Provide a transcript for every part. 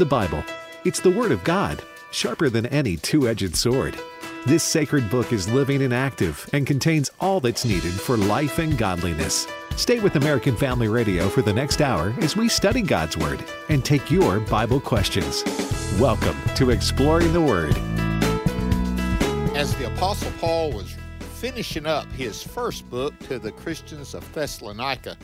The Bible. It's the Word of God, sharper than any two edged sword. This sacred book is living and active and contains all that's needed for life and godliness. Stay with American Family Radio for the next hour as we study God's Word and take your Bible questions. Welcome to Exploring the Word. As the Apostle Paul was finishing up his first book to the Christians of Thessalonica,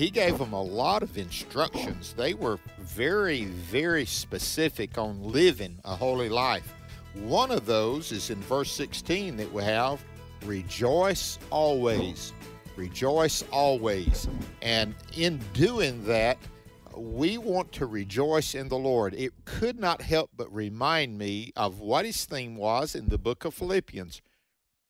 he gave them a lot of instructions. They were very, very specific on living a holy life. One of those is in verse 16 that we have rejoice always. Rejoice always. And in doing that, we want to rejoice in the Lord. It could not help but remind me of what his theme was in the book of Philippians.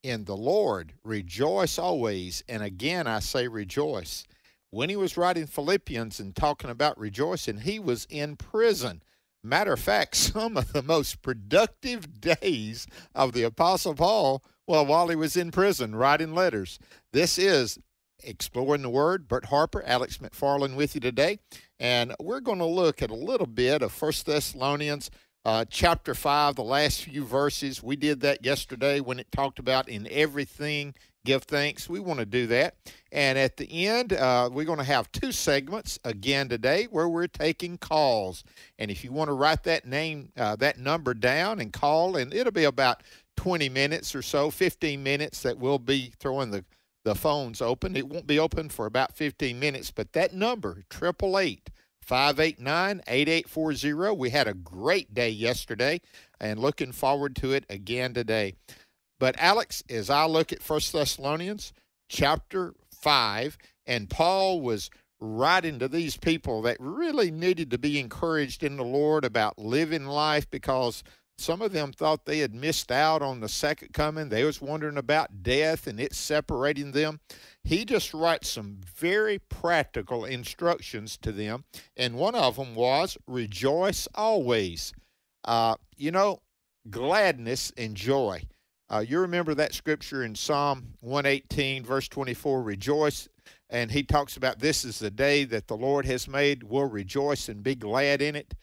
In the Lord, rejoice always. And again, I say rejoice when he was writing Philippians and talking about rejoicing, he was in prison. Matter of fact, some of the most productive days of the Apostle Paul, well, while he was in prison writing letters. This is Exploring the Word. Bert Harper, Alex McFarland with you today. And we're going to look at a little bit of First Thessalonians uh, chapter 5, the last few verses. We did that yesterday when it talked about in everything give thanks. We want to do that. And at the end, uh, we're going to have two segments again today where we're taking calls. And if you want to write that name, uh, that number down and call, and it'll be about 20 minutes or so, 15 minutes that we'll be throwing the, the phones open. It won't be open for about 15 minutes, but that number, 888 589 8840. We had a great day yesterday and looking forward to it again today. But Alex, as I look at First Thessalonians chapter 5, and Paul was writing to these people that really needed to be encouraged in the Lord about living life because some of them thought they had missed out on the second coming. They was wondering about death and it separating them. He just writes some very practical instructions to them, and one of them was rejoice always. Uh, you know, gladness and joy. Uh, you remember that scripture in Psalm 118, verse 24 rejoice. And he talks about this is the day that the Lord has made. We'll rejoice and be glad in it.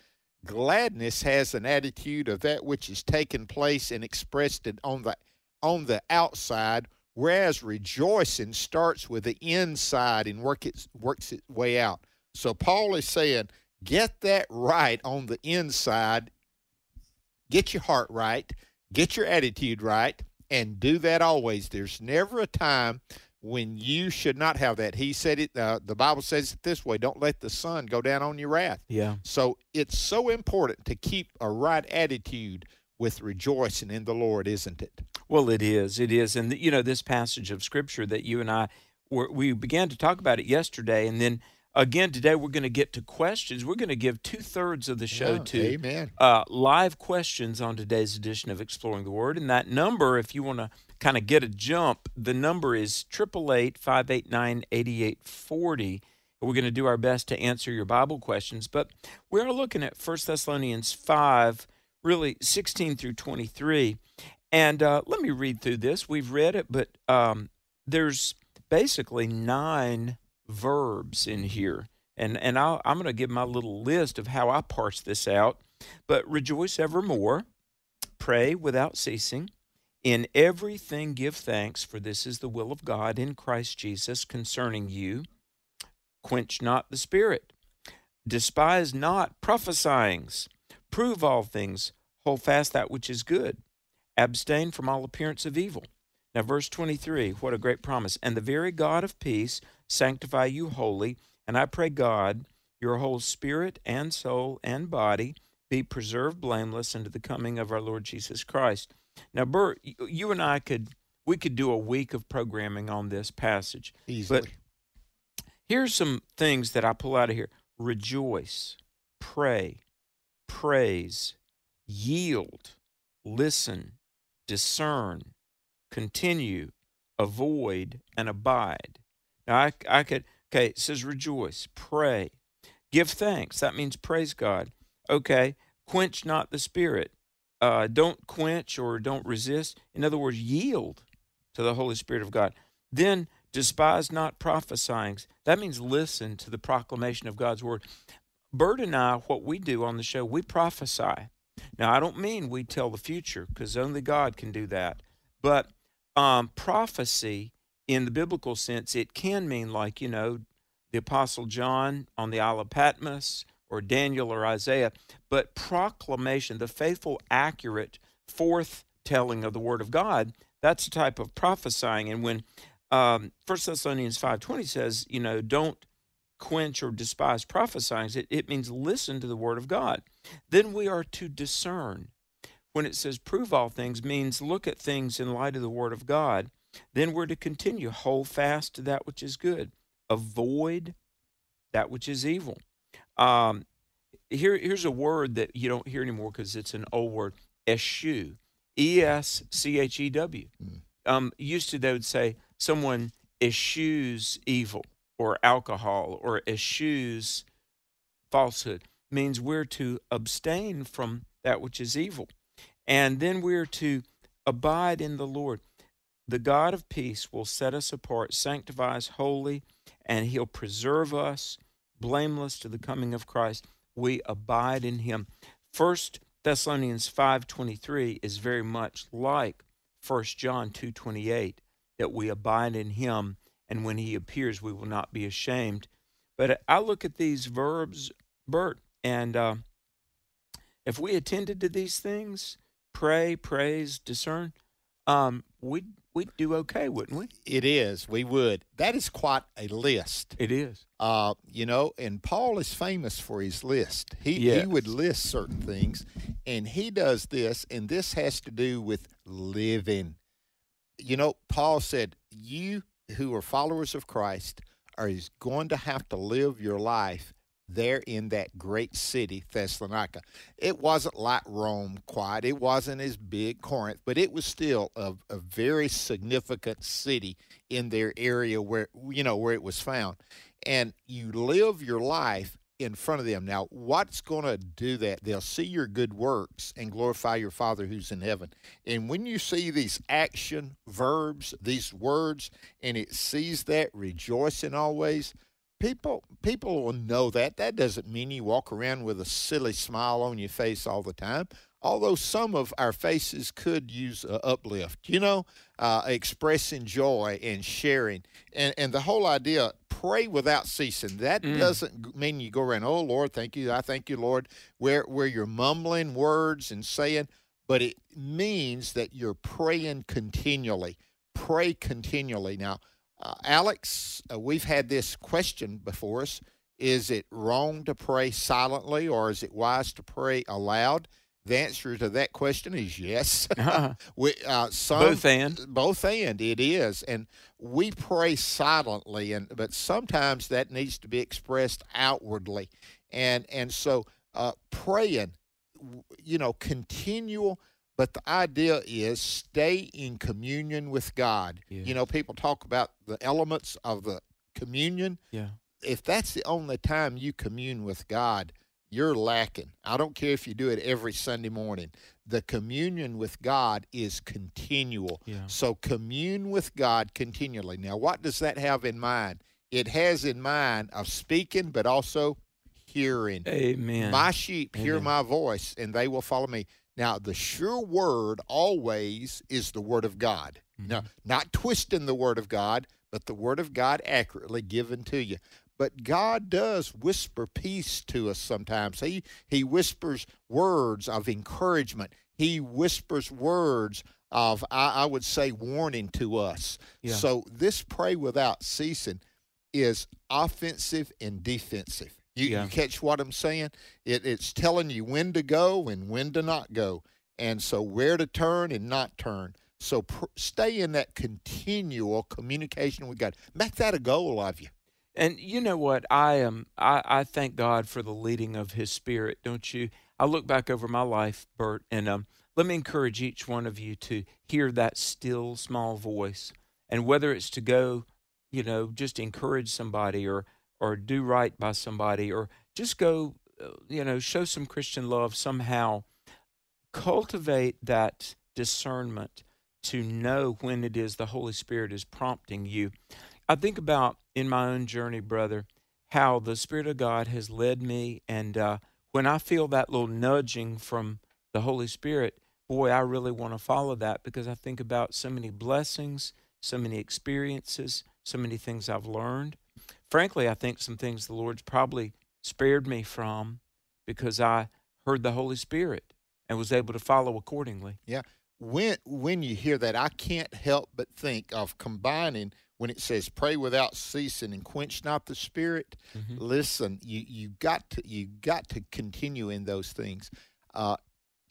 Gladness has an attitude of that which is taken place and expressed on the on the outside, whereas rejoicing starts with the inside and work it, works its way out. So Paul is saying, get that right on the inside, get your heart right, get your attitude right and do that always. There's never a time when you should not have that. He said it, uh, the Bible says it this way don't let the sun go down on your wrath. Yeah. So it's so important to keep a right attitude with rejoicing in the Lord, isn't it? Well, it is. It is. And, you know, this passage of Scripture that you and I, were, we began to talk about it yesterday, and then Again, today we're going to get to questions. We're going to give two thirds of the show yeah, to. Uh, live questions on today's edition of Exploring the Word. And that number, if you want to kind of get a jump, the number is 888 589 8840. We're going to do our best to answer your Bible questions. But we're looking at 1 Thessalonians 5, really 16 through 23. And uh, let me read through this. We've read it, but um, there's basically nine verbs in here. And, and i am going to give my little list of how I parse this out. But rejoice evermore, pray without ceasing, in everything give thanks, for this is the will of God in Christ Jesus concerning you. Quench not the spirit, despise not prophesyings, prove all things, hold fast that which is good, abstain from all appearance of evil. Now, verse 23, what a great promise. And the very God of peace sanctify you wholly. And I pray, God, your whole spirit and soul and body be preserved blameless unto the coming of our Lord Jesus Christ. Now, Bert, you and I could we could do a week of programming on this passage. Easily. But here's some things that I pull out of here. Rejoice, pray, praise, yield, listen, discern, continue, avoid, and abide. Now, I, I could, okay, it says rejoice, pray, give thanks. That means praise God. Okay, quench not the spirit. Uh, don't quench or don't resist. In other words, yield to the Holy Spirit of God. Then despise not prophesying. That means listen to the proclamation of God's word. Bert and I, what we do on the show, we prophesy. Now, I don't mean we tell the future because only God can do that. But um, prophecy, in the biblical sense, it can mean like, you know, the Apostle John on the Isle of Patmos or Daniel or Isaiah, but proclamation, the faithful, accurate forthtelling of the Word of God, that's a type of prophesying. And when um, 1 Thessalonians 5.20 says, you know, don't quench or despise prophesying, it, it means listen to the Word of God. Then we are to discern. When it says prove all things, means look at things in light of the Word of God. Then we're to continue, hold fast to that which is good, avoid that which is evil. Um, here, here's a word that you don't hear anymore because it's an old word, eschew, E S C H E W. Mm. Um, used to, they would say someone eschews evil or alcohol or eschews falsehood means we're to abstain from that which is evil. And then we're to abide in the Lord. The God of peace will set us apart, sanctify us holy, and he'll preserve us blameless to the coming of Christ. We abide in him. First Thessalonians 5:23 is very much like 1 John 2:28 that we abide in him and when he appears we will not be ashamed. But I look at these verbs, Bert, and uh, if we attended to these things, pray, praise, discern, um, we'd we'd do okay, wouldn't we? It is. We would. That is quite a list. It is. Uh, you know, and Paul is famous for his list. He yes. he would list certain things, and he does this, and this has to do with living. You know, Paul said, "You who are followers of Christ are going to have to live your life there in that great city, Thessalonica. It wasn't like Rome quite. It wasn't as big, Corinth, but it was still a, a very significant city in their area where, you know, where it was found. And you live your life in front of them. Now, what's going to do that? They'll see your good works and glorify your Father who's in heaven. And when you see these action verbs, these words, and it sees that, rejoicing always, people people will know that. That doesn't mean you walk around with a silly smile on your face all the time. Although some of our faces could use a uplift, you know, uh, expressing joy and sharing, and and the whole idea, pray without ceasing. That mm. doesn't mean you go around, oh Lord, thank you, I thank you, Lord, where where you're mumbling words and saying, but it means that you're praying continually. Pray continually. Now, uh, Alex, uh, we've had this question before us. Is it wrong to pray silently or is it wise to pray aloud? The answer to that question is yes. Uh-huh. we, uh, some, both and both and it is, and we pray silently, and but sometimes that needs to be expressed outwardly, and and so uh, praying, you know, continual but the idea is stay in communion with God. You know, people talk about the elements of the communion. Yeah. If that's the only time you commune with God, you're lacking. I don't care if you do it every Sunday morning. The communion with God is continual. Yeah. So commune with God continually. Now, what does that have in mind? It has in mind of speaking, but also hearing. Amen. My sheep Amen. hear my voice, and they will follow me. Now, the sure word always is the word of God. Mm-hmm. Now, not twisting the word of God, but the word of God accurately given to you. But God does whisper peace to us sometimes. He he whispers words of encouragement. He whispers words of I, I would say warning to us. Yeah. So this pray without ceasing is offensive and defensive. You, yeah. you catch what I'm saying? It, it's telling you when to go and when to not go, and so where to turn and not turn. So pr- stay in that continual communication with God. Make that a goal of you. And you know what? I am. I, I thank God for the leading of His Spirit. Don't you? I look back over my life, Bert, and um, let me encourage each one of you to hear that still small voice, and whether it's to go, you know, just encourage somebody or or do right by somebody or just go, uh, you know, show some Christian love somehow. Cultivate that discernment to know when it is the Holy Spirit is prompting you. I think about in my own journey, brother, how the Spirit of God has led me. And uh, when I feel that little nudging from the Holy Spirit, boy, I really want to follow that because I think about so many blessings, so many experiences, so many things I've learned. Frankly, I think some things the Lord's probably spared me from because I heard the Holy Spirit and was able to follow accordingly. Yeah. When when you hear that, I can't help but think of combining when it says pray without ceasing and quench not the spirit. Mm-hmm. Listen, you you got to you got to continue in those things. Uh,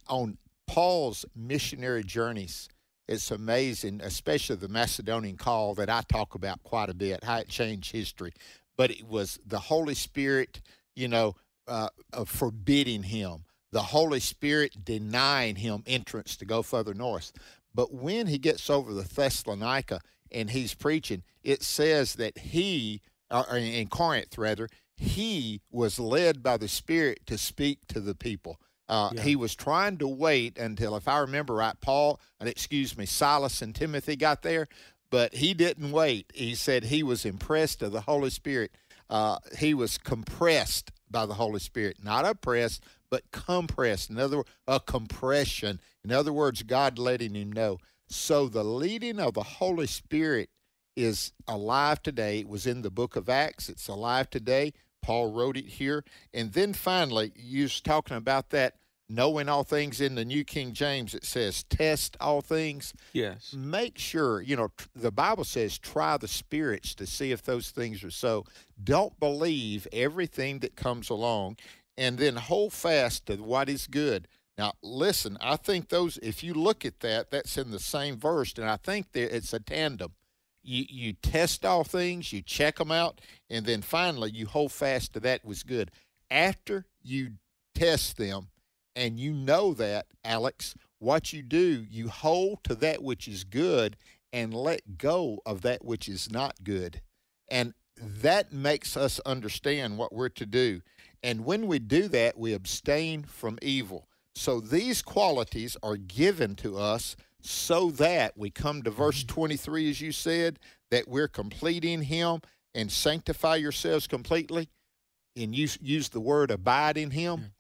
on Paul's missionary journeys, it's amazing, especially the Macedonian call that I talk about quite a bit, how it changed history. But it was the Holy Spirit, you know, uh, forbidding him the Holy Spirit denying him entrance to go further north. But when he gets over the Thessalonica and he's preaching, it says that he, or in Corinth rather, he was led by the Spirit to speak to the people. Uh, yeah. He was trying to wait until, if I remember right, Paul, and excuse me, Silas and Timothy got there, but he didn't wait. He said he was impressed of the Holy Spirit. Uh, he was compressed by the Holy Spirit, not oppressed, but compressed. In other words, a compression. In other words, God letting him know. So the leading of the Holy Spirit is alive today. It was in the book of Acts. It's alive today. Paul wrote it here. And then finally, you was talking about that knowing all things in the New King James, it says test all things. Yes. Make sure, you know, the Bible says try the spirits to see if those things are so. Don't believe everything that comes along and then hold fast to what is good. Now, listen, I think those, if you look at that, that's in the same verse, and I think that it's a tandem. You, you test all things, you check them out, and then finally you hold fast to that was good. After you test them, and you know that, Alex, what you do, you hold to that which is good and let go of that which is not good. And that makes us understand what we're to do. And when we do that, we abstain from evil. So these qualities are given to us so that we come to verse mm-hmm. 23, as you said, that we're complete in Him and sanctify yourselves completely. And use, use the word abide in Him.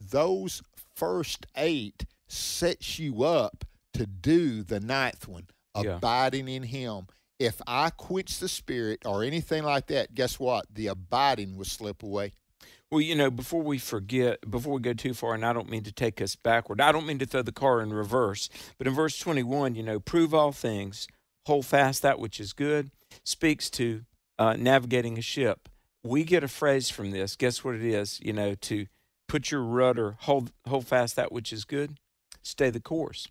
Those first eight sets you up to do the ninth one, yeah. abiding in Him. If I quench the Spirit or anything like that, guess what? The abiding will slip away. Well, you know, before we forget, before we go too far, and I don't mean to take us backward, I don't mean to throw the car in reverse, but in verse 21, you know, prove all things, hold fast that which is good, speaks to uh, navigating a ship. We get a phrase from this. Guess what it is? You know, to put your rudder, hold, hold fast that which is good, stay the course.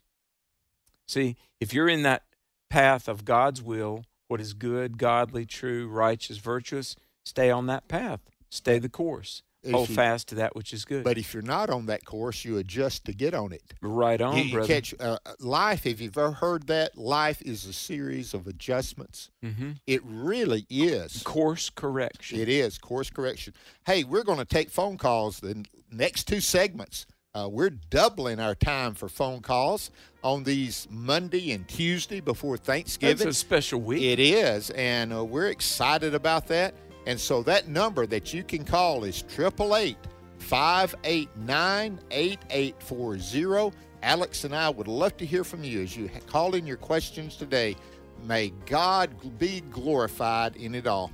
See, if you're in that path of God's will, what is good, godly, true, righteous, virtuous, stay on that path, stay the course. Hold you, fast to that which is good. But if you're not on that course, you adjust to get on it. Right on, you, you brother. Catch uh, life. If you've ever heard that, life is a series of adjustments. Mm-hmm. It really is course correction. It is course correction. Hey, we're going to take phone calls the next two segments. Uh, we're doubling our time for phone calls on these Monday and Tuesday before Thanksgiving. It's a special week. It is, and uh, we're excited about that. And so that number that you can call is 888 589 8840. Alex and I would love to hear from you as you call in your questions today. May God be glorified in it all.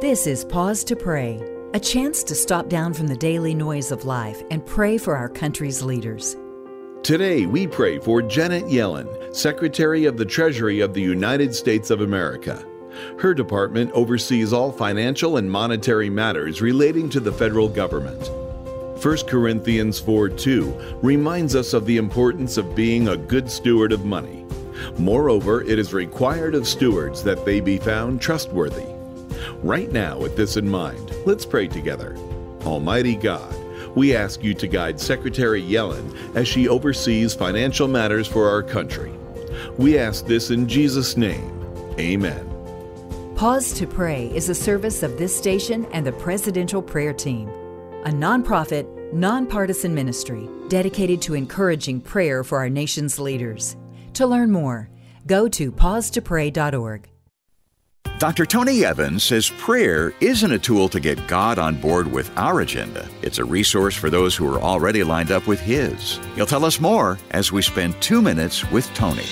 This is Pause to Pray, a chance to stop down from the daily noise of life and pray for our country's leaders. Today, we pray for Janet Yellen, Secretary of the Treasury of the United States of America. Her department oversees all financial and monetary matters relating to the federal government. 1 Corinthians 4 2 reminds us of the importance of being a good steward of money. Moreover, it is required of stewards that they be found trustworthy. Right now, with this in mind, let's pray together. Almighty God, we ask you to guide Secretary Yellen as she oversees financial matters for our country. We ask this in Jesus' name. Amen. Pause to Pray is a service of this station and the Presidential Prayer Team, a nonprofit nonpartisan ministry dedicated to encouraging prayer for our nation's leaders. To learn more, go to pausetopray.org. Dr. Tony Evans says prayer isn't a tool to get God on board with our agenda. It's a resource for those who are already lined up with His. He'll tell us more as we spend two minutes with Tony.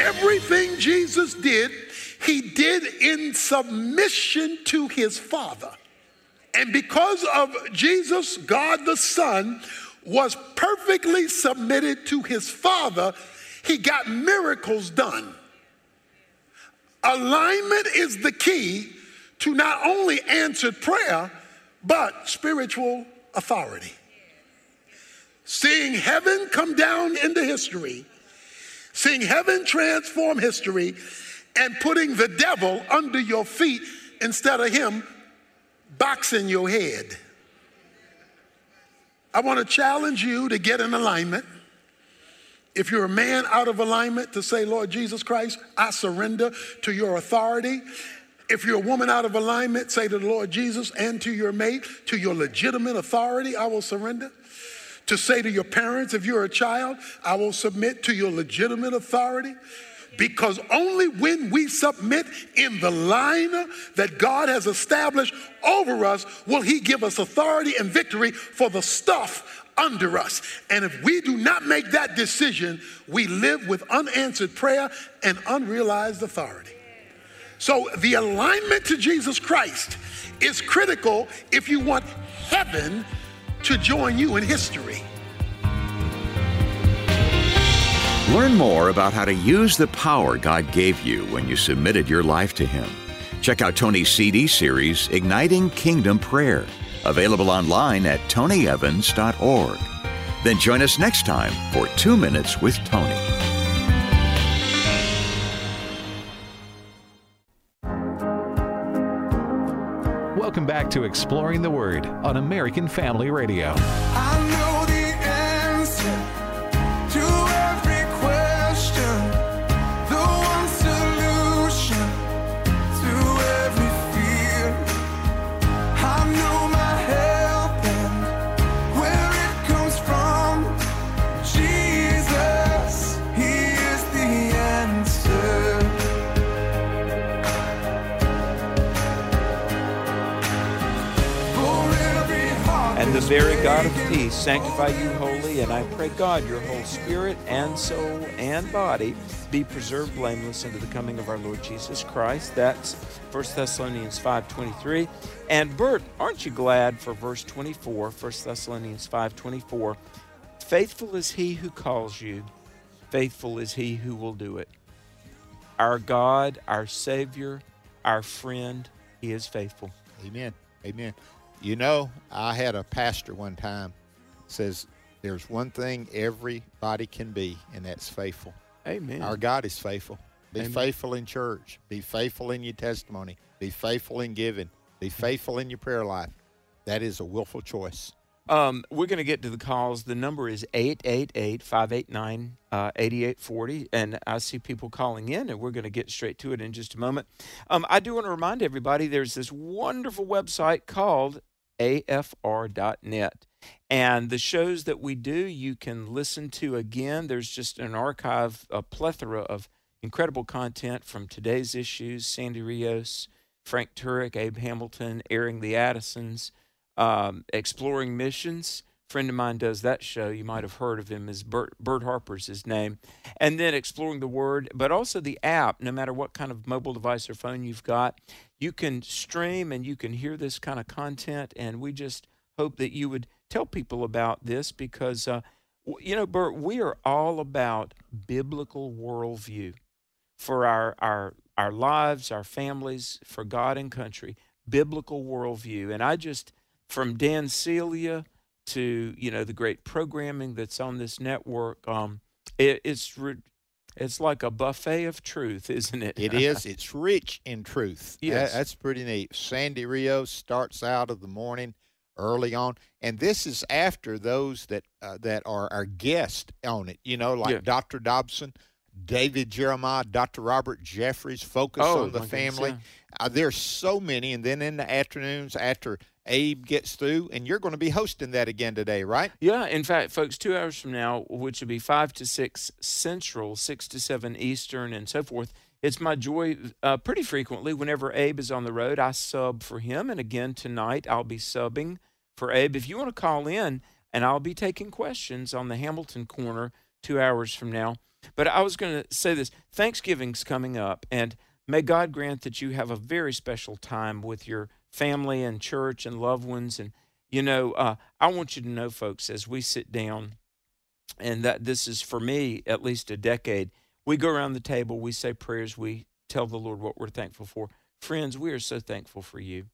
Everything Jesus did, He did in submission to His Father. And because of Jesus, God the Son was perfectly submitted to His Father, He got miracles done. Alignment is the key to not only answered prayer, but spiritual authority. Seeing heaven come down into history, seeing heaven transform history, and putting the devil under your feet instead of him boxing your head. I want to challenge you to get in alignment if you're a man out of alignment, to say, Lord Jesus Christ, I surrender to your authority. If you're a woman out of alignment, say to the Lord Jesus and to your mate, to your legitimate authority, I will surrender. To say to your parents, if you're a child, I will submit to your legitimate authority. Because only when we submit in the line that God has established over us will He give us authority and victory for the stuff under us. And if we do not make that decision, we live with unanswered prayer and unrealized authority. So the alignment to Jesus Christ is critical if you want heaven to join you in history. Learn more about how to use the power God gave you when you submitted your life to Him. Check out Tony's CD series, Igniting Kingdom Prayer available online at tonyevans.org. Then join us next time for Two Minutes with Tony. Welcome back to Exploring the Word on American Family Radio. Sanctify you wholly, and I pray God your whole spirit and soul and body be preserved blameless unto the coming of our Lord Jesus Christ. That's 1 Thessalonians 5.23. And Bert, aren't you glad for verse 24, 1 Thessalonians 5.24? Faithful is he who calls you, faithful is he who will do it. Our God, our Savior, our friend, he is faithful. Amen. Amen. You know, I had a pastor one time says there's one thing everybody can be, and that's faithful. Amen. Our God is faithful. Be Amen. faithful in church. Be faithful in your testimony. Be faithful in giving. Be faithful in your prayer life. That is a willful choice. Um, we're going to get to the calls. The number is 888 589 8840. And I see people calling in, and we're going to get straight to it in just a moment. Um, I do want to remind everybody there's this wonderful website called afr.net. And the shows that we do, you can listen to again. There's just an archive, a plethora of incredible content from today's issues Sandy Rios, Frank Turek, Abe Hamilton, Airing the Addisons, um, Exploring Missions. Friend of mine does that show. You might have heard of him as Bert, Bert Harper's his name. And then Exploring the Word, but also the app, no matter what kind of mobile device or phone you've got you can stream and you can hear this kind of content. And we just hope that you would tell people about this because, uh, you know, Bert, we are all about biblical worldview for our, our, our lives, our families, for God and country, biblical worldview. And I just, from Dan Celia to, you know, the great programming that's on this network, um, it, it's re- it's like a buffet of truth, isn't it? It is. It's rich in truth. Yes. That, that's pretty neat. Sandy Rio starts out of the morning early on, and this is after those that uh, that are our guests on it. You know, like Yeah. Dr. Dobson. David Jeremiah, Dr. Robert Jeffress. Focus Oh, on the my goodness, Family. yeah. Uh, there's so many. And then in the afternoons after Abe gets through, and you're going to be hosting that again today, right? Yeah, in fact, folks, two hours from now, which would be five to six Central, six to seven Eastern, and so forth. It's my joy uh, pretty frequently whenever Abe is on the road, I sub for him. And again, tonight, I'll be subbing for Abe. If you want to call in, and I'll be taking questions on the Hamilton Corner two hours from now. But I was going to say this Thanksgiving's coming up, and may God grant that you have a very special time with your family and church and loved ones. And, you know, uh, I want you to know, folks, as we sit down, and that this is for me at least a decade, we go around the table, we say prayers, we tell the Lord what we're thankful for. Friends, we are so thankful for you.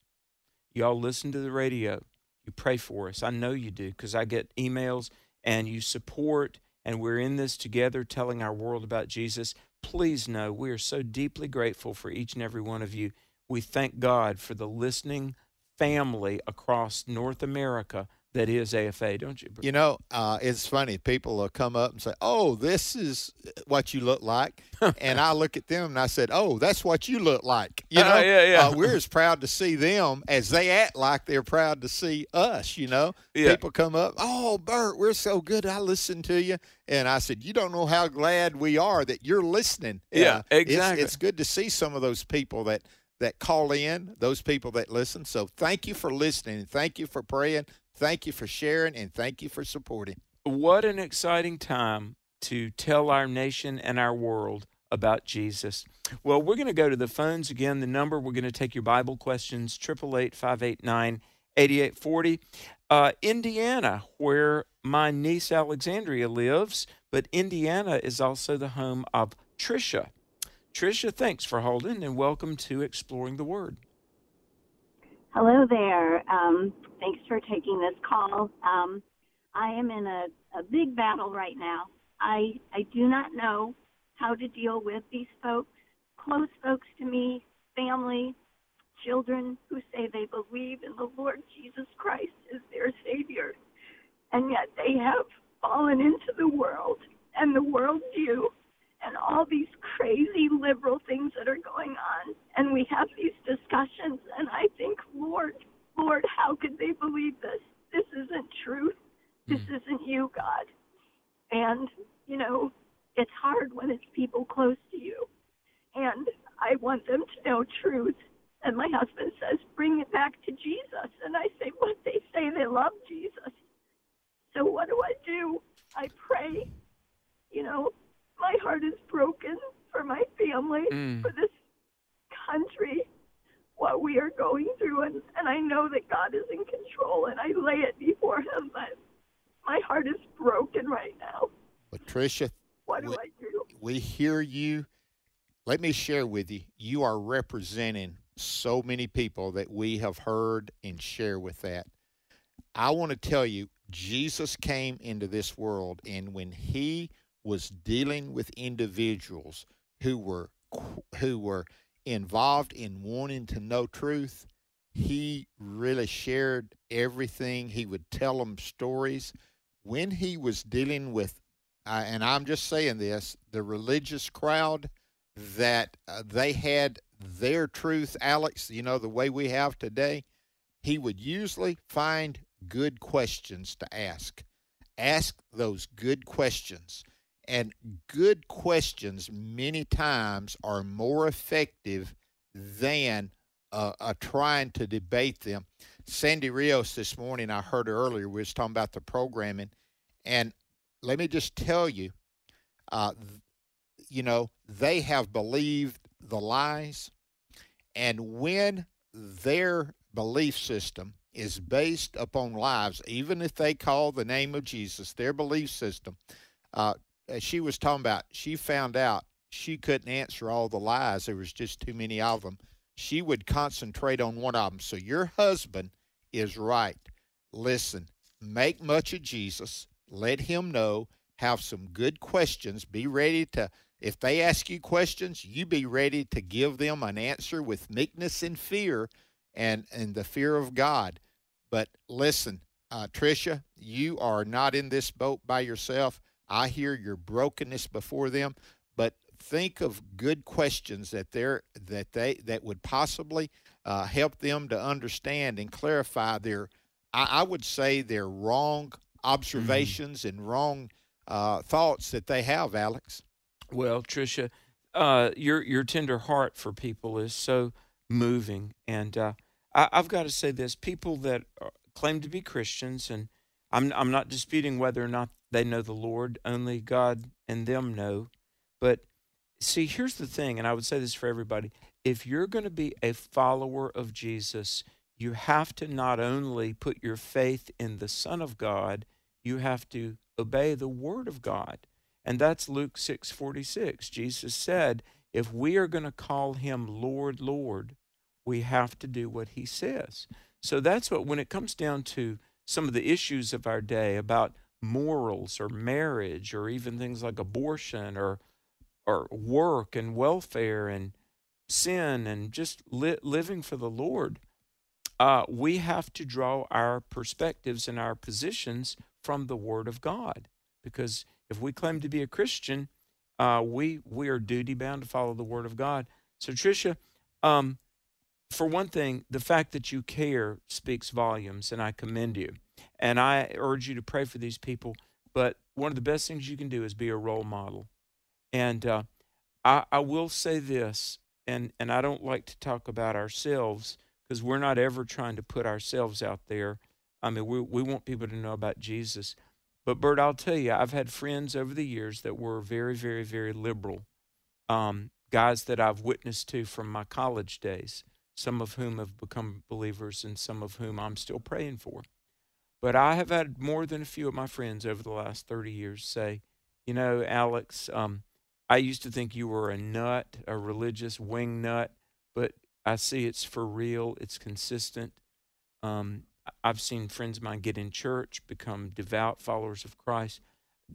Y'all listen to the radio. You pray for us. I know you do because I get emails and you support, and we're in this together telling our world about Jesus. Please know we are so deeply grateful for each and every one of you. We thank God for the listening family across North America that is AFA, don't you? You know, uh, it's funny. People will come up and say, "Oh, this is what you look like," and I look at them and I said, "Oh, that's what you look like." You Uh, know, yeah, yeah. Uh, we're as proud to see them as they act like they're proud to see us. You know, Yeah. people come up, "Oh, Bert, we're so good. I listened to you," and I said, "You don't know how glad we are that you're listening." Yeah, Uh, it's- exactly. It's, good to see some of those people that that call in, those people that listen. So thank you for listening. Thank you for praying. Thank you for sharing, and thank you for supporting. What an exciting time to tell our nation and our world about Jesus. Well, we're going to go to the phones again. The number we're going to take your Bible questions 888-589-8840. Uh, Indiana, where my niece Alexandria lives, but Indiana is also the home of Trisha. Trisha, thanks for holding and welcome to Exploring the Word. Hello there. Um, thanks for taking this call. Um, I am in a, a big battle right now. I I do not know how to deal with these folks, close folks to me, family, children who say they believe in the Lord Jesus Christ as their Savior, and yet they have fallen into the world and the worldview and all these crazy liberal things that are going on. And we have these discussions, and I think, Lord, Lord, how could they believe this? This isn't truth. This hmm. isn't you, God. And, you know, it's hard when it's people close to you. And I want them to know truth. And my husband says, bring it back to Jesus. And I say, but they say they love Jesus. So what do I do? I pray. You know, my heart is broken for my family, Mm. for this country, what we are going through. And, and I know that God is in control, and I lay it before Him. But my heart is broken right now. Patricia, What do we, I do? we hear you. Let me share with you. You are representing so many people that we have heard and share with that. I want to tell you, Jesus came into this world, and when he was dealing with individuals who were who were involved in wanting to know truth, he really shared everything. He would tell them stories. When he was dealing with, uh, and I'm just saying this, the religious crowd that uh, they had their truth, Alex, you know, the way we have today, he would usually find good questions to ask. Ask those good questions. And good questions many times are more effective than uh, uh, trying to debate them. Sandy Rios this morning, I heard earlier, we was talking about the programming. And let me just tell you, uh, you know, they have believed the lies. And when their belief system is based upon lies, even if they call the name of Jesus, their belief system, uh, as she was talking about, she found out she couldn't answer all the lies. There was just too many of them. She would concentrate on one of them. So your husband is right. Listen, make much of Jesus. Let him know. Have some good questions. Be ready to, if they ask you questions, you be ready to give them an answer with meekness and fear and, and the fear of God. But listen, uh, Tricia, you are not in this boat by yourself. I hear your brokenness before them, but think of good questions that they're that they that would possibly uh, help them to understand and clarify their I, I would say their wrong observations mm-hmm. and wrong uh, thoughts that they have, Alex. Well, Tricia, uh, your your tender heart for people is so moving, and uh, I, have got to say this: people that claim to be Christians, and I'm I'm not disputing whether or not they know the Lord. Only God and them know. But see, here's the thing, and I would say this for everybody: if you're going to be a follower of Jesus, you have to not only put your faith in the Son of God, you have to obey the Word of God. And that's Luke 6:46. Jesus said, if we are going to call him Lord, Lord, we have to do what he says. So that's what when it comes down to some of the issues of our day about morals or marriage or even things like abortion or or work and welfare and sin and just li- living for the Lord, uh, we have to draw our perspectives and our positions from the Word of God. Because if we claim to be a Christian, uh, we we are duty bound to follow the Word of God. So, Tricia, um, for one thing, the fact that you care speaks volumes, and I commend you. And I urge you to pray for these people. But one of the best things you can do is be a role model. And uh, I, I will say this, and, and I don't like to talk about ourselves because we're not ever trying to put ourselves out there. I mean, we, we want people to know about Jesus. But, Bert, I'll tell you, I've had friends over the years that were very, very, very liberal, um, guys that I've witnessed to from my college days, some of whom have become believers and some of whom I'm still praying for. But I have had more than a few of my friends over the last 30 years say, you know, Alex, um, I used to think you were a nut, a religious wing nut, but I see it's for real. It's consistent. Um, I've seen friends of mine get in church, become devout followers of Christ.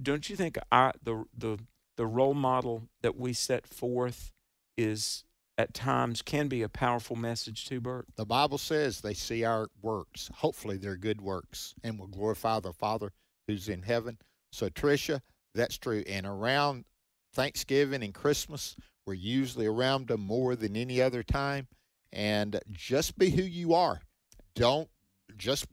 Don't you think I, the the the role model that we set forth is at times can be a powerful message too, Bert? The Bible says they see our works. Hopefully, they're good works and will glorify the Father who's in heaven. So, Tricia, that's true. And around Thanksgiving and Christmas, we're usually around them more than any other time and just be who you are. Don't just,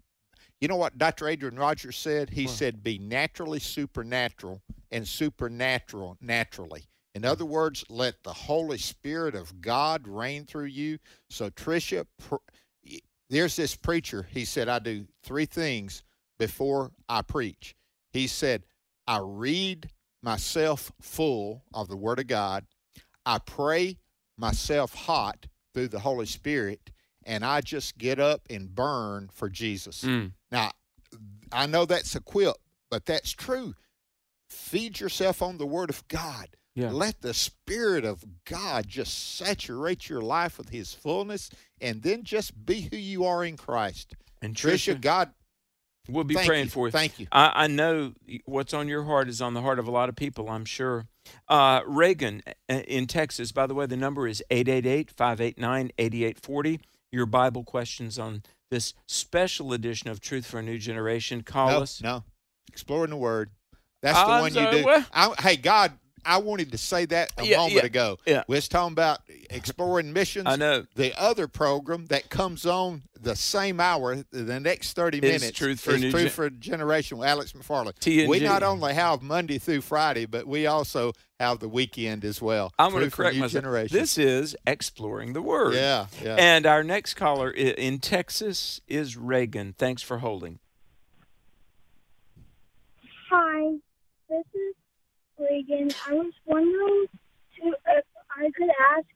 you know what Dr. Adrian Rogers said? He said, be naturally supernatural and supernatural naturally. In other words, let the Holy Spirit of God reign through you. So, Tricia, pr- there's this preacher. He said, I do three things before I preach. He said, I read myself full of the Word of God, I pray myself hot, through the Holy Spirit, and I just get up and burn for Jesus. Mm. Now, I know that's a quip, but that's true. Feed yourself on the Word of God. Yeah. Let the Spirit of God just saturate your life with His fullness, and then just be who you are in Christ. And Tricia, Tricia God We'll be praying you. for you. Thank you. I, I, know what's on your heart is on the heart of a lot of people, I'm sure. Uh, Reagan uh, in Texas, by the way, the number is 888 589 8840. Your Bible questions on this special edition of Truth for a New Generation. Call no, us. No, Exploring the Word. That's the one you do. I, hey, God I wanted to say that a yeah, moment yeah, ago. Yeah. We was talking about exploring missions. I know. The other program that comes on the same hour, the next 30 minutes, is Truth for, is Truth for a Generation with Alex McFarland. T&G. We not only have Monday through Friday, but we also have the weekend as well. I'm going to correct myself. Generation. This is Exploring the Word. Yeah, yeah. And our next caller in Texas is Reagan. Thanks for holding. Hi, this is Reagan. I was wondering to, if I could ask.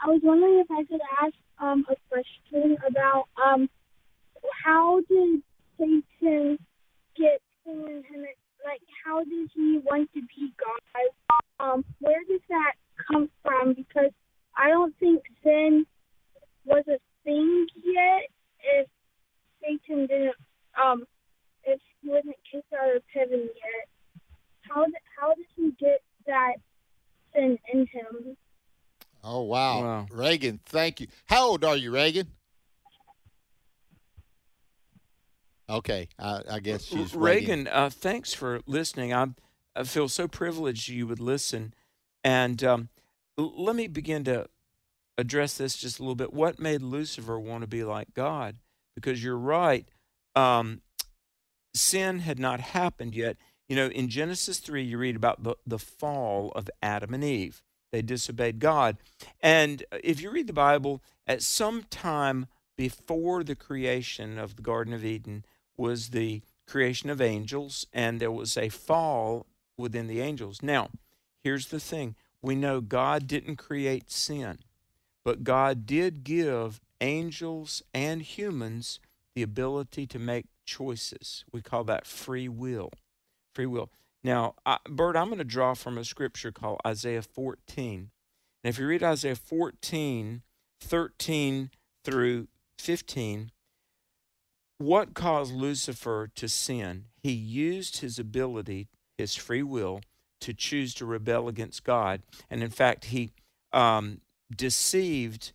I was wondering if I could ask um, a question about um, how did Satan get sin and like how did he want to be God? Um, where does that come from? Because I don't think sin was a thing yet. If Satan didn't, um, if he wasn't kicked out of heaven yet how did, how did he get that sin in him? Oh wow. wow, Reagan, thank you. How old are you, Reagan? Okay, I, I guess she's Reagan. Uh, thanks for listening. I'm I feel so privileged you would listen. And um, l- let me begin to address this just a little bit. What made Lucifer want to be like God? Because you're right, um, sin had not happened yet. You know, in Genesis 3, you read about the, the fall of Adam and Eve. They disobeyed God. And uh, if you read the Bible, at some time before the creation of the Garden of Eden was the creation of angels, and there was a fall within the angels. Now, here's the thing we know God didn't create sin, but God did give angels and humans the ability to make choices. We call that free will. Free will. Now, I, Bert, I'm going to draw from a scripture called Isaiah 14. And if you read Isaiah 14, 13 through 15, what caused Lucifer to sin? He used his ability, his free will, to choose to rebel against God. And in fact, he um, deceived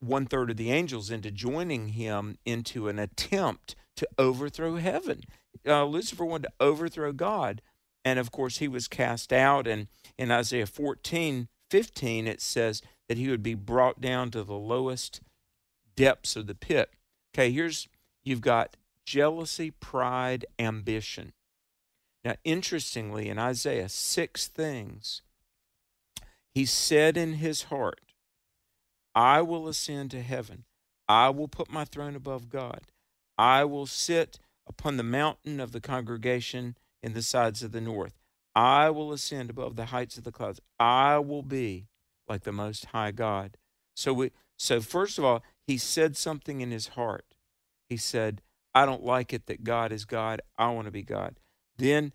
one third of the angels into joining him into an attempt to overthrow heaven. Uh, Lucifer wanted to overthrow God. And of course, he was cast out. And in Isaiah 14, 15, it says that he would be brought down to the lowest depths of the pit. Okay, here's you've got jealousy, pride, ambition. Now, interestingly, in Isaiah, six things he said in his heart, I will ascend to heaven. I will put my throne above God. I will sit upon the mountain of the congregation in the sides of the north. I will ascend above the heights of the clouds. I will be like the most high God. So we so first of all, he said something in his heart. He said, I don't like it that God is God. I want to be God. Then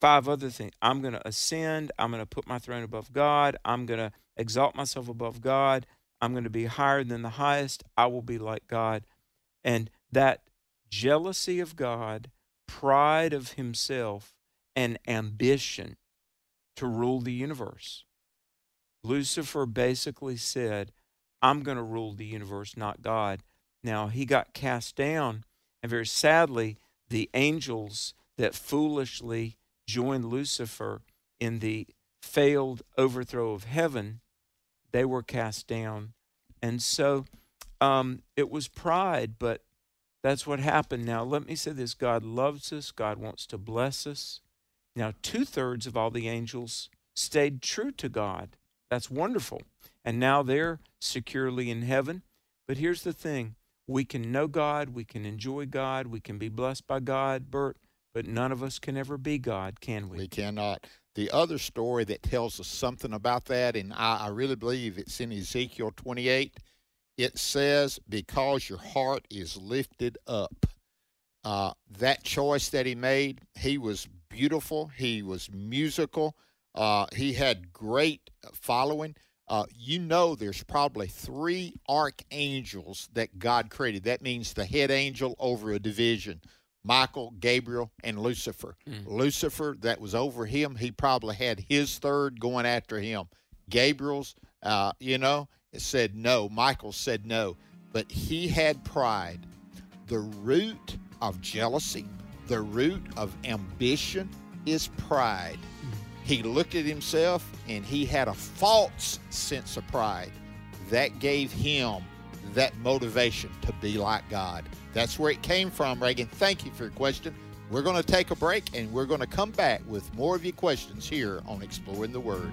five other things. I'm going to ascend. I'm going to put my throne above God. I'm going to exalt myself above God. I'm going to be higher than the highest. I will be like God. And that jealousy of God, pride of himself, and ambition to rule the universe. Lucifer basically said, I'm going to rule the universe, not God. Now, he got cast down, and very sadly, the angels that foolishly joined Lucifer in the failed overthrow of heaven, they were cast down. And so um, it was pride, but that's what happened. Now, let me say this God loves us, God wants to bless us. Now, two thirds of all the angels stayed true to God. That's wonderful. And now they're securely in heaven. But here's the thing we can know God, we can enjoy God, we can be blessed by God, Bert, but none of us can ever be God, can we? We cannot. The other story that tells us something about that, and I, I really believe it's in Ezekiel 28, it says, Because your heart is lifted up. Uh, that choice that he made, he was beautiful, he was musical, uh, he had great following. Uh, you know, there's probably three archangels that God created. That means the head angel over a division Michael, Gabriel, and Lucifer. Mm. Lucifer, that was over him, he probably had his third going after him. Gabriel's, uh, you know, said no. Michael said no. But he had pride. The root of jealousy, the root of ambition is pride. He looked at himself and he had a false sense of pride. That gave him that motivation to be like God. That's where it came from, Reagan. Thank you for your question. We're going to take a break and we're going to come back with more of your questions here on Exploring the Word.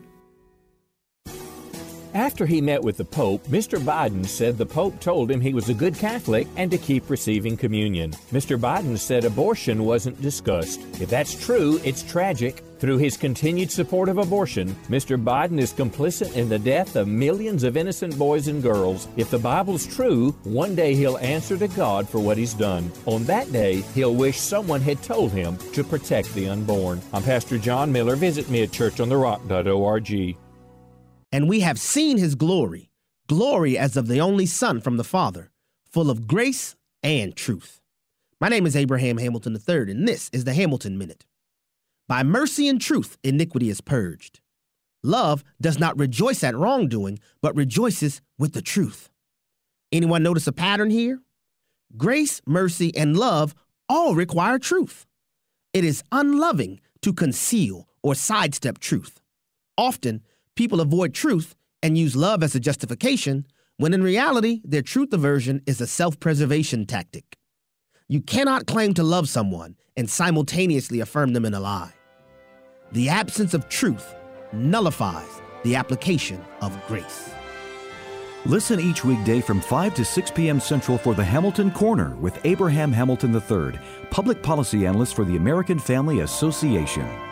After he met with the Pope, Mr. Biden said the Pope told him he was a good Catholic and to keep receiving communion. Mr. Biden said abortion wasn't discussed. If that's true, it's tragic. Through his continued support of abortion, Mr. Biden is complicit in the death of millions of innocent boys and girls. If the Bible's true, one day he'll answer to God for what he's done. On that day, he'll wish someone had told him to protect the unborn. I'm Pastor John Miller. Visit me at churchontherock.org. And we have seen his glory, glory as of the only Son from the Father, full of grace and truth. My name is Abraham Hamilton III, and this is the Hamilton Minute. By mercy and truth, iniquity is purged. Love does not rejoice at wrongdoing, but rejoices with the truth. Anyone notice a pattern here? Grace, mercy, and love all require truth. It is unloving to conceal or sidestep truth. Often, people avoid truth and use love as a justification, when in reality, their truth aversion is a self preservation tactic. You cannot claim to love someone and simultaneously affirm them in a lie. The absence of truth nullifies the application of grace. Listen each weekday from 5 to 6 p.m. Central for the Hamilton Corner with Abraham Hamilton III, public policy analyst for the American Family Association.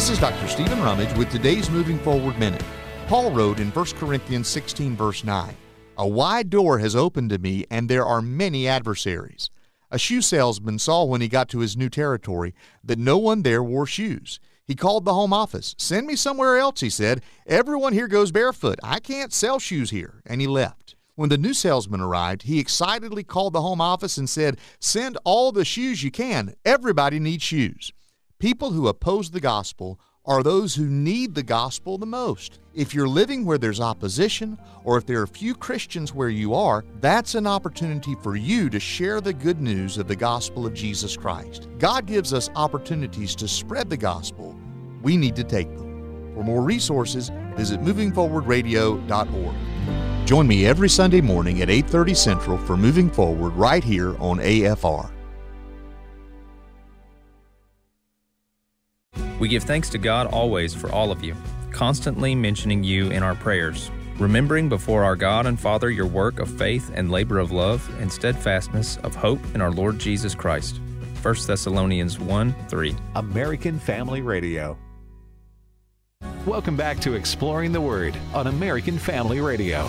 This is Dr. Stephen Rummage with today's Moving Forward Minute. Paul wrote in 1 Corinthians 16, verse 9, A wide door has opened to me, and there are many adversaries. A shoe salesman saw when he got to his new territory that no one there wore shoes. He called the home office. Send me somewhere else, he said. Everyone here goes barefoot. I can't sell shoes here. And he left. When the new salesman arrived, he excitedly called the home office and said, Send all the shoes you can. Everybody needs shoes. People who oppose the gospel are those who need the gospel the most. If you're living where there's opposition, or if there are few Christians where you are, that's an opportunity for you to share the good news of the gospel of Jesus Christ. God gives us opportunities to spread the gospel. We need to take them. For more resources, visit movingforwardradio.org. Join me every Sunday morning at 8:30 Central for Moving Forward right here on AFR. We give thanks to God always for all of you, constantly mentioning you in our prayers, remembering before our God and Father your work of faith and labor of love and steadfastness of hope in our Lord Jesus Christ. 1 Thessalonians 1 3. American Family Radio. Welcome back to Exploring the Word on American Family Radio.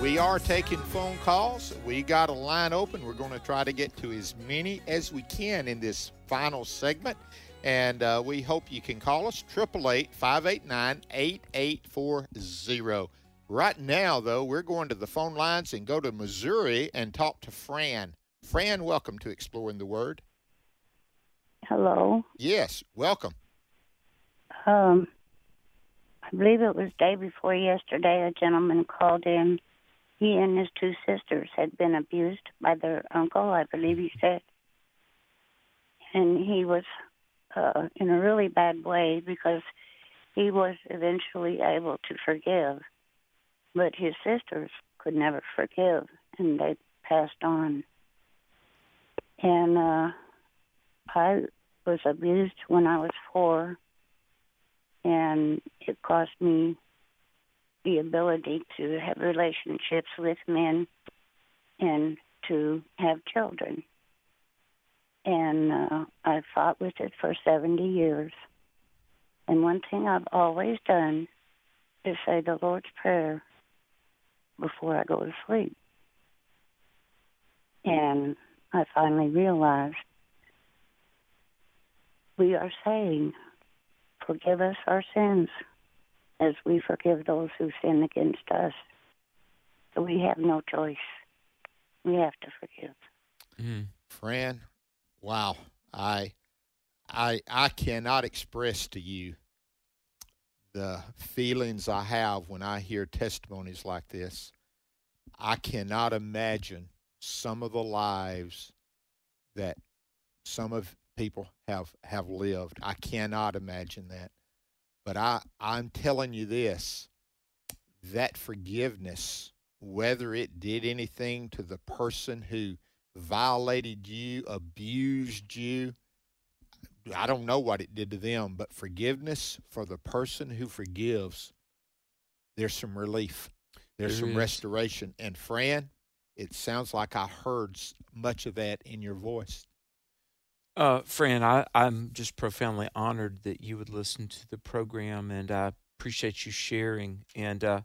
We are taking phone calls. We got a line open. We're going to try to get to as many as we can in this final segment. And uh, we hope you can call us 888 589 8840. Right now, though, we're going to the phone lines and go to Missouri and talk to Fran. Fran, welcome to Exploring the Word. Hello. Yes, welcome. Um, I believe it was day before yesterday. A gentleman called in he and his two sisters had been abused by their uncle, I believe he said. And he was uh, in a really bad way because he was eventually able to forgive, but his sisters could never forgive, and they passed on. And uh, I was abused when I was four, and it cost me the ability to have relationships with men and to have children. And uh, I fought with it for 70 years. And one thing I've always done is say the Lord's Prayer before I go to sleep. And I finally realized we are saying, Forgive us our sins as we forgive those who sin against us. So we have no choice. We have to forgive. Mm. Fran, wow. I I I cannot express to you the feelings I have when I hear testimonies like this. I cannot imagine some of the lives that some of people have have lived. I cannot imagine that. But I, I'm telling you this that forgiveness, whether it did anything to the person who violated you, abused you. I don't know what it did to them, but forgiveness for the person who forgives, there's some relief, there's There some is. restoration. And Fran, it sounds like I heard much of that in your voice. Uh, Fran, I, I'm just profoundly honored that you would listen to the program, and I appreciate you sharing. And uh,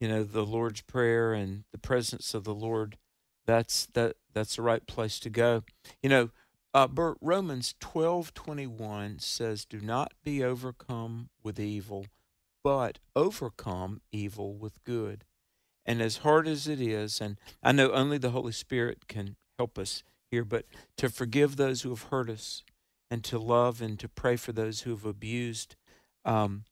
you know, the Lord's Prayer and the presence of the Lord, that's that that's the right place to go. You know, uh, Bert, Romans twelve twenty one says, "Do not be overcome with evil, but overcome evil with good." And as hard as it is, and I know only the Holy Spirit can help us here, but to forgive those who have hurt us and to love and to pray for those who have abused. Um,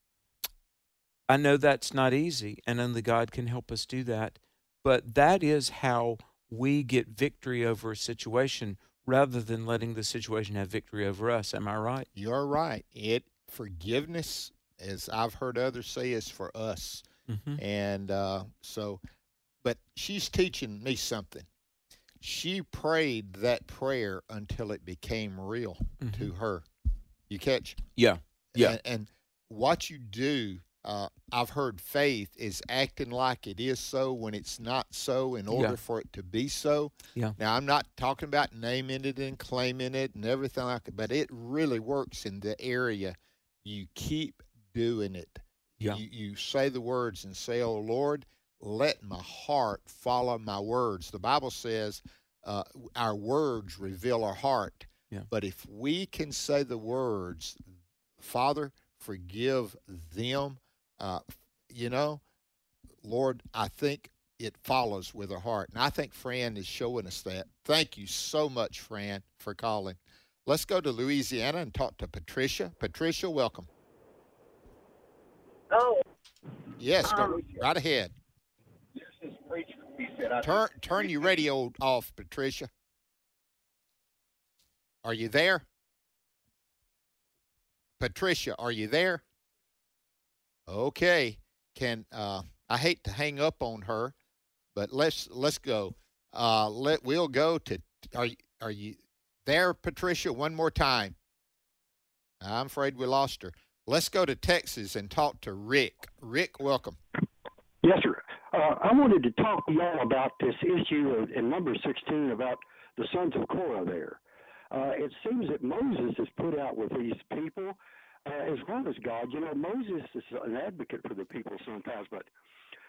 I know that's not easy, and only God can help us do that. But that is how we get victory over a situation rather than letting the situation have victory over us. Am I right? You're right. It forgiveness, as I've heard others say, is for us. Mhm. And uh, so, but she's teaching me something. She prayed that prayer until it became real to her. You catch? Yeah. Yeah. And, and what you do, uh, I've heard faith is acting like it is so when it's not so in order Yeah. for it to be so. Yeah. Now, I'm not talking about naming it and claiming it and everything like that, but it really works in the area. You keep doing it. Yeah. You, you say the words and say, Oh Lord, let my heart follow my words. The Bible says uh, our words reveal our heart. Yeah. But if we can say the words, Father, forgive them, uh, you know, Lord, I think it follows with our heart. And I think Fran is showing us that. Thank you so much, Fran, for calling. Let's go to Louisiana and talk to Patricia. Patricia, welcome. Oh, Yes, go Um, right ahead. This preacher, he said, I Turn turn your radio off, Patricia. Are you there? Patricia, are you there? Okay. Can uh I hate to hang up on her, but let's let's go. Uh let we'll go to are you are you there, Patricia, one more time? I'm afraid we lost her. Let's go to Texas and talk to Rick. Rick, welcome. Yes, sir. Uh, I wanted to talk to y'all about this issue of, in number 16 about the sons of Korah there. Uh, it seems that Moses is put out with these people uh, as well as God. You know, Moses is an advocate for the people sometimes, but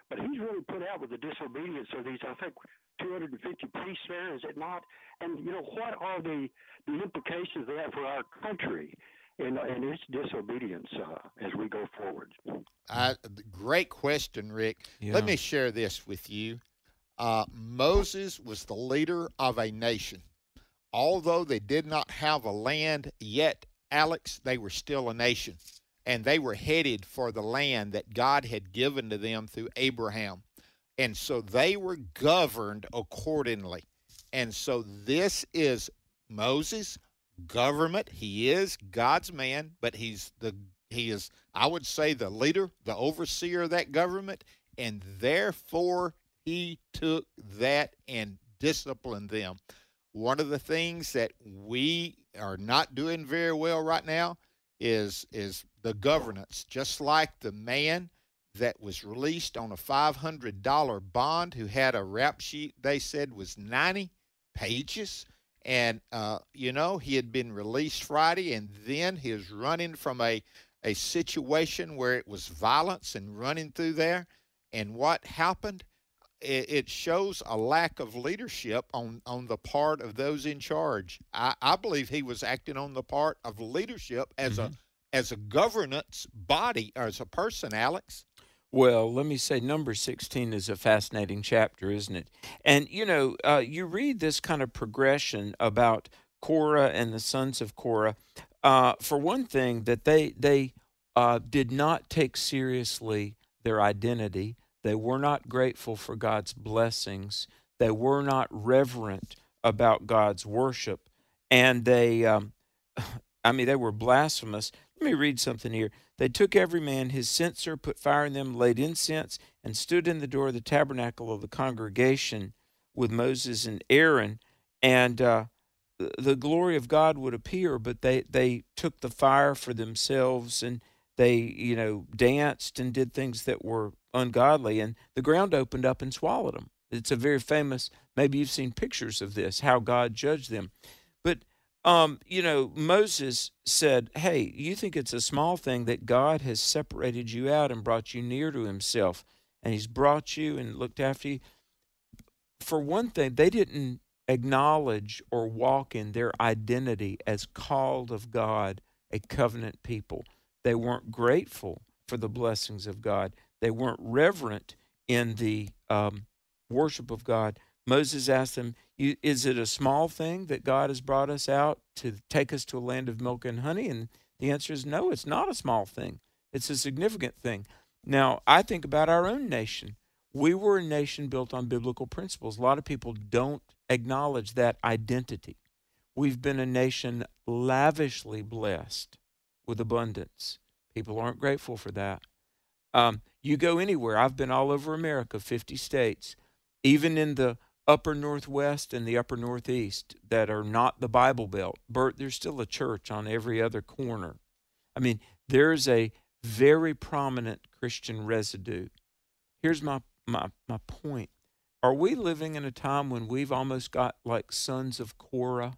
but he's really put out with the disobedience of these, I think, 250 priests there, is it not? And, you know, what are the, the implications of that for our country and, and its disobedience uh, as we go forward? I, great question, Rick. Yeah. Let me share this with you. Uh, Moses was the leader of a nation. Although they did not have a land yet, Alex, they were still a nation. And they were headed for the land that God had given to them through Abraham. And so they were governed accordingly. And so this is Moses' government. He is God's man, but he's the he is I would say the leader, the overseer of that government, and therefore he took that and disciplined them. One of the things that we are not doing very well right now is is the governance. Just like the man that was released on a $500 bond who had a rap sheet they said was 90 pages and uh, you know he had been released friday and then he was running from a, a situation where it was violence and running through there. And what happened it, it shows a lack of leadership on, on the part of those in charge. I, I believe he was acting on the part of leadership as a as a governance body or as a person alex Well, let me say, number 16 is a fascinating chapter, isn't it? And, you know, uh, you read this kind of progression about Korah and the sons of Korah. Uh, for one thing, that they, they uh, did not take seriously their identity, they were not grateful for God's blessings, they were not reverent about God's worship, and they, um, I mean, they were blasphemous. Let me read something here. They took every man his censer, put fire in them, laid incense, and stood in the door of the tabernacle of the congregation with Moses and Aaron. and uh, the glory of God would appear, but they, they took the fire for themselves and they, you know, danced and did things that were ungodly, and the ground opened up and swallowed them. It's a very famous, maybe you've seen pictures of this, how God judged them. But, um, you know, Moses said, Hey, you think it's a small thing that God has separated you out and brought you near to himself, and he's brought you and looked after you. For one thing, they didn't acknowledge or walk in their identity as called of God, a covenant people. They weren't grateful for the blessings of God. They weren't reverent in the um, worship of God. Moses asked them, Is it a small thing that God has brought us out to take us to a land of milk and honey? And the answer is no, it's not a small thing. It's a significant thing. Now, I think about our own nation. We were a nation built on biblical principles. A lot of people don't acknowledge that identity. We've been a nation lavishly blessed with abundance. People aren't grateful for that. Um, you go anywhere, I've been all over America, 50 states, even in the upper Northwest and the upper Northeast that are not the Bible Belt. Bert, there's still a church on every other corner. I mean, there's a very prominent Christian residue. Here's my, my, my point are we living in a time when we've almost got like sons of Korah?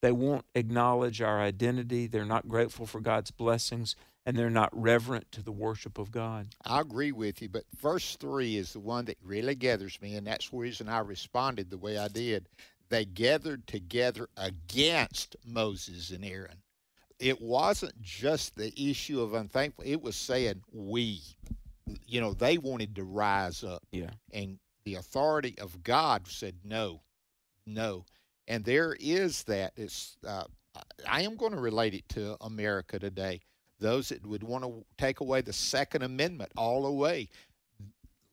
They won't acknowledge our identity. They're not grateful for God's blessings, and they're not reverent to the worship of God. I agree with you, but verse 3 is the one that really gathers me, and that's the reason I responded the way I did. They gathered together against Moses and Aaron. It wasn't just the issue of unthankful, it was saying we. You know, they wanted to rise up yeah. and the authority of God said no, no. And there is that. It's, uh, I am going to relate it to America today. Those that would want to take away the Second Amendment all away.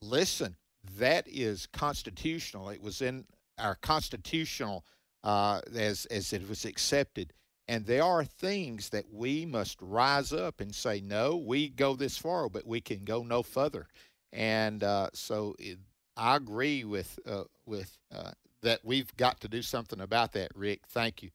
Listen, that is constitutional. It was in our constitutional uh, as as it was accepted. And there are things that we must rise up and say, no, we go this far, but we can go no further. And uh, so it, I agree with uh, with uh, that. We've got to do something about that, Rick. Thank you.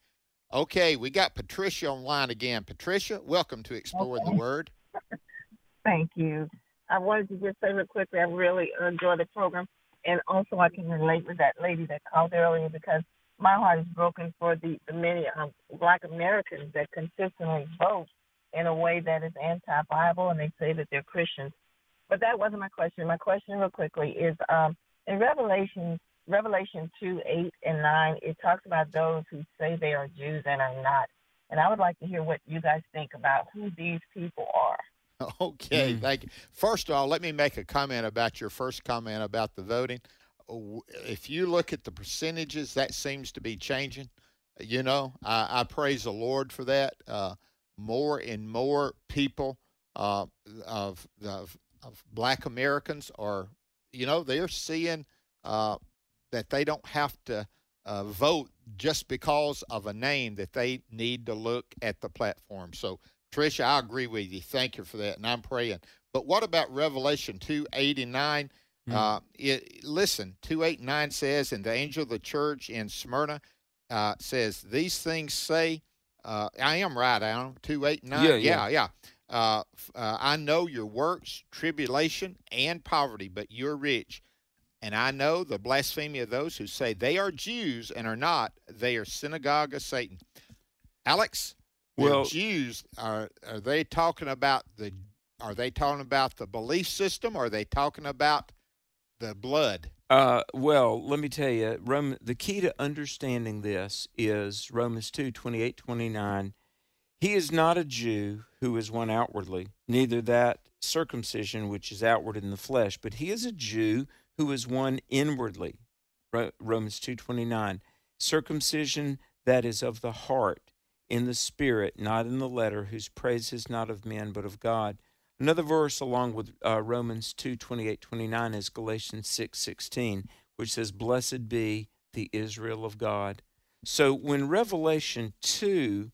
Okay, we got Patricia online again. Patricia, welcome to Exploring okay. the Word. Thank you. I wanted to just say real quickly, I really enjoy the program, and also I can relate with that lady that called earlier because my heart is broken for the, the many um, Black Americans that consistently vote in a way that is anti-Bible, and they say that they're Christians but that wasn't my question. My question, real quickly, is um, in Revelation, Revelation two, eight, and nine. It talks about those who say they are Jews and are not. And I would like to hear what you guys think about who these people are. Okay, mm. thank you. First of all, let me make a comment about your first comment about the voting. If you look at the percentages, that seems to be changing. You know, I, I praise the Lord for that. Uh, more and more people uh, of, of of black Americans are, you know, they're seeing uh, that they don't have to uh, vote just because of a name, that they need to look at the platform. So, Tricia, I agree with you. Thank you for that. And I'm praying. But what about Revelation 2 8 and 9? Mm-hmm. Uh, it, listen, 289 says, and the angel of the church in Smyrna uh, says, These things say, uh, I am right, Alan, 289. Yeah, yeah, yeah. yeah. Uh, uh, I know your works, tribulation, and poverty, but you're rich. And I know the blasphemy of those who say they are Jews and are not. They are synagogue of Satan. Alex, well, Jews are are they talking about the are they talking about the belief system? Or are they talking about the blood? Uh, well, let me tell you, Rome, the key to understanding this is Romans 2 28 29 he is not a Jew who is one outwardly, neither that circumcision which is outward in the flesh, but he is a Jew who is one inwardly. Romans 2:29. Circumcision that is of the heart, in the spirit, not in the letter, whose praise is not of men but of God. Another verse along with uh, Romans 2, 28, 29 is Galatians 6, 16, which says, Blessed be the Israel of God. So when Revelation 2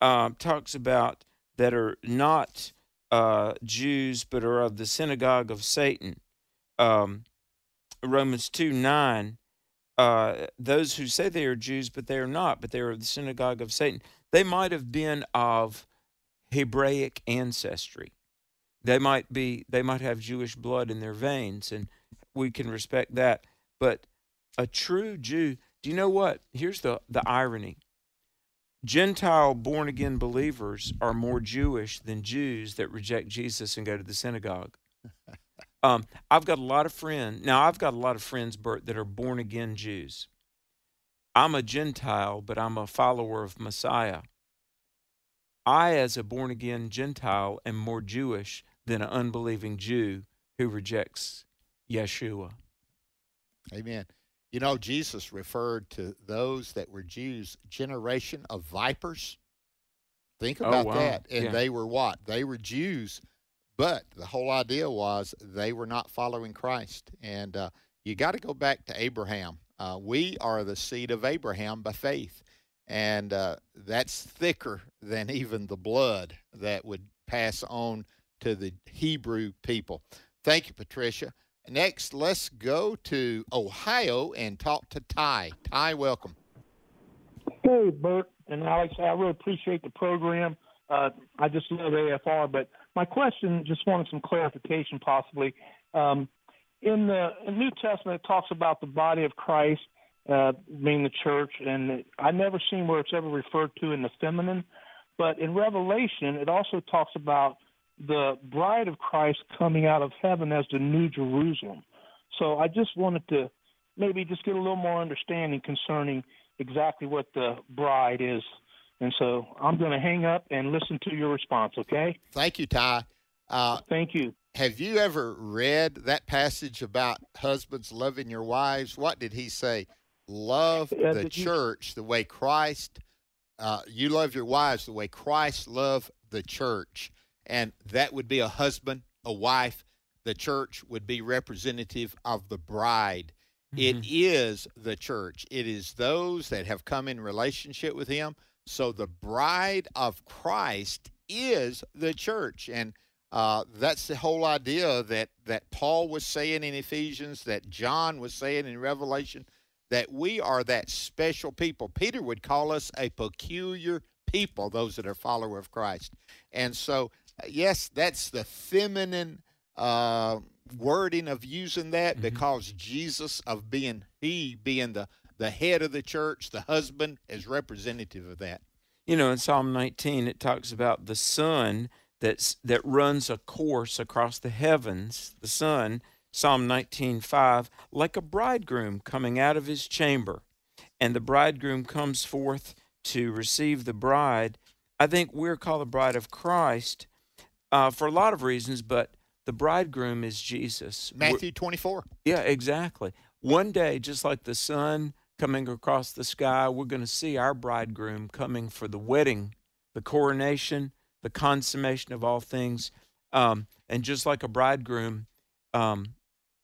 um, talks about that are not uh, Jews but are of the synagogue of Satan. Um, Romans 2 9, uh, those who say they are Jews, but they are not, but they are the synagogue of Satan. They might have been of Hebraic ancestry. They might be. They might have Jewish blood in their veins, and we can respect that. But a true Jew. Do you know what? Here's the the irony. Gentile born again believers are more Jewish than Jews that reject Jesus and go to the synagogue. Um, I've got a lot of friends. Now, I've got a lot of friends, Bert, that are born again Jews. I'm a Gentile, but I'm a follower of Messiah. I, as a born again Gentile, am more Jewish than an unbelieving Jew who rejects Yeshua. Amen. You know, Jesus referred to those that were Jews, generation of vipers. Think Oh, about wow. that. And Yeah. they were what? They were Jews, but the whole idea was they were not following Christ. And uh, you got to go back to Abraham. Uh, we are the seed of Abraham by faith. And uh, that's thicker than even the blood that would pass on to the Hebrew people. Thank you, Patricia. Next, let's go to Ohio and talk to Ty. Ty, welcome. Hey, Bert and Alex, I really appreciate the program. Uh, I just love AFR, but my question just wanted some clarification, possibly. Um, in the New Testament, it talks about the body of Christ uh, being the church, and I've never seen where it's ever referred to in the feminine. But in Revelation, it also talks about the bride of Christ coming out of heaven as the New Jerusalem. So I just wanted to maybe just get a little more understanding concerning exactly what the bride is. And so I'm going to hang up and listen to your response, okay? Thank you, Ty. Uh, Thank you. Have you ever read that passage about husbands loving your wives? What did he say? Love Uh, the did you- church the way Christ, uh, you love your wives the way Christ loved the church. And that would be a husband, a wife. The church would be representative of the bride. It is the church. It is those that have come in relationship with him. So the bride of Christ is the church. And uh, that's the whole idea that, that Paul was saying in Ephesians, that John was saying in Revelation, that we are that special people. Peter would call us a peculiar people, those that are follower of Christ. And so, uh, yes, that's the feminine uh, wording of using that because Jesus of being he being the the head of the church, the husband as representative of that. You know, in Psalm 19, it talks about the sun that's that runs a course across the heavens. The sun, Psalm 19:5, like a bridegroom coming out of his chamber, and the bridegroom comes forth to receive the bride. I think we're called the bride of Christ uh, for a lot of reasons, but the bridegroom is Jesus. We're- Matthew 24. yeah, exactly. One day, just like the sun coming across the sky, we're going to see our bridegroom coming for the wedding, the coronation, the consummation of all things. Um, and just like a bridegroom, um,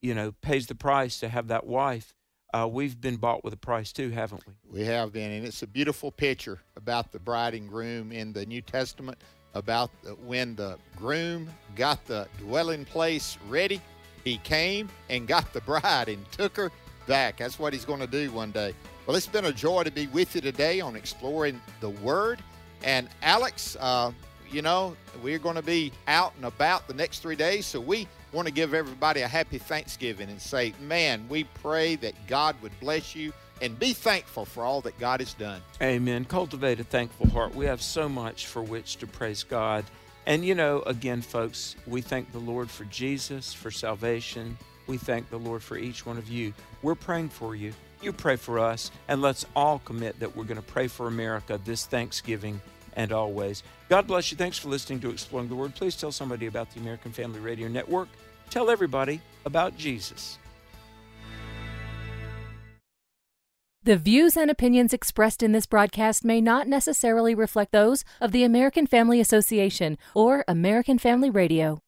you know, pays the price to have that wife, uh, we've been bought with a price too, haven't we? We have been, and it's a beautiful picture about the bride and groom in the New Testament. About the, when the groom got the dwelling place ready, he came and got the bride and took her back. That's what he's going to do one day. Well, it's been a joy to be with you today on exploring the Word. And Alex, uh, you know, we're going to be out and about the next three days, so we want to give everybody a happy Thanksgiving and say, man, we pray that God would bless you and be thankful for all that God has done. Amen. Cultivate a thankful heart. We have so much for which to praise God. And you know, again, folks, we thank the Lord for Jesus, for salvation. We thank the Lord for each one of you. We're praying for you. You pray for us. And let's all commit that we're going to pray for America this Thanksgiving and always. God bless you. Thanks for listening to Exploring the Word. Please tell somebody about the American Family Radio Network. Tell everybody about Jesus. The views and opinions expressed in this broadcast may not necessarily reflect those of the American Family Association or American Family Radio.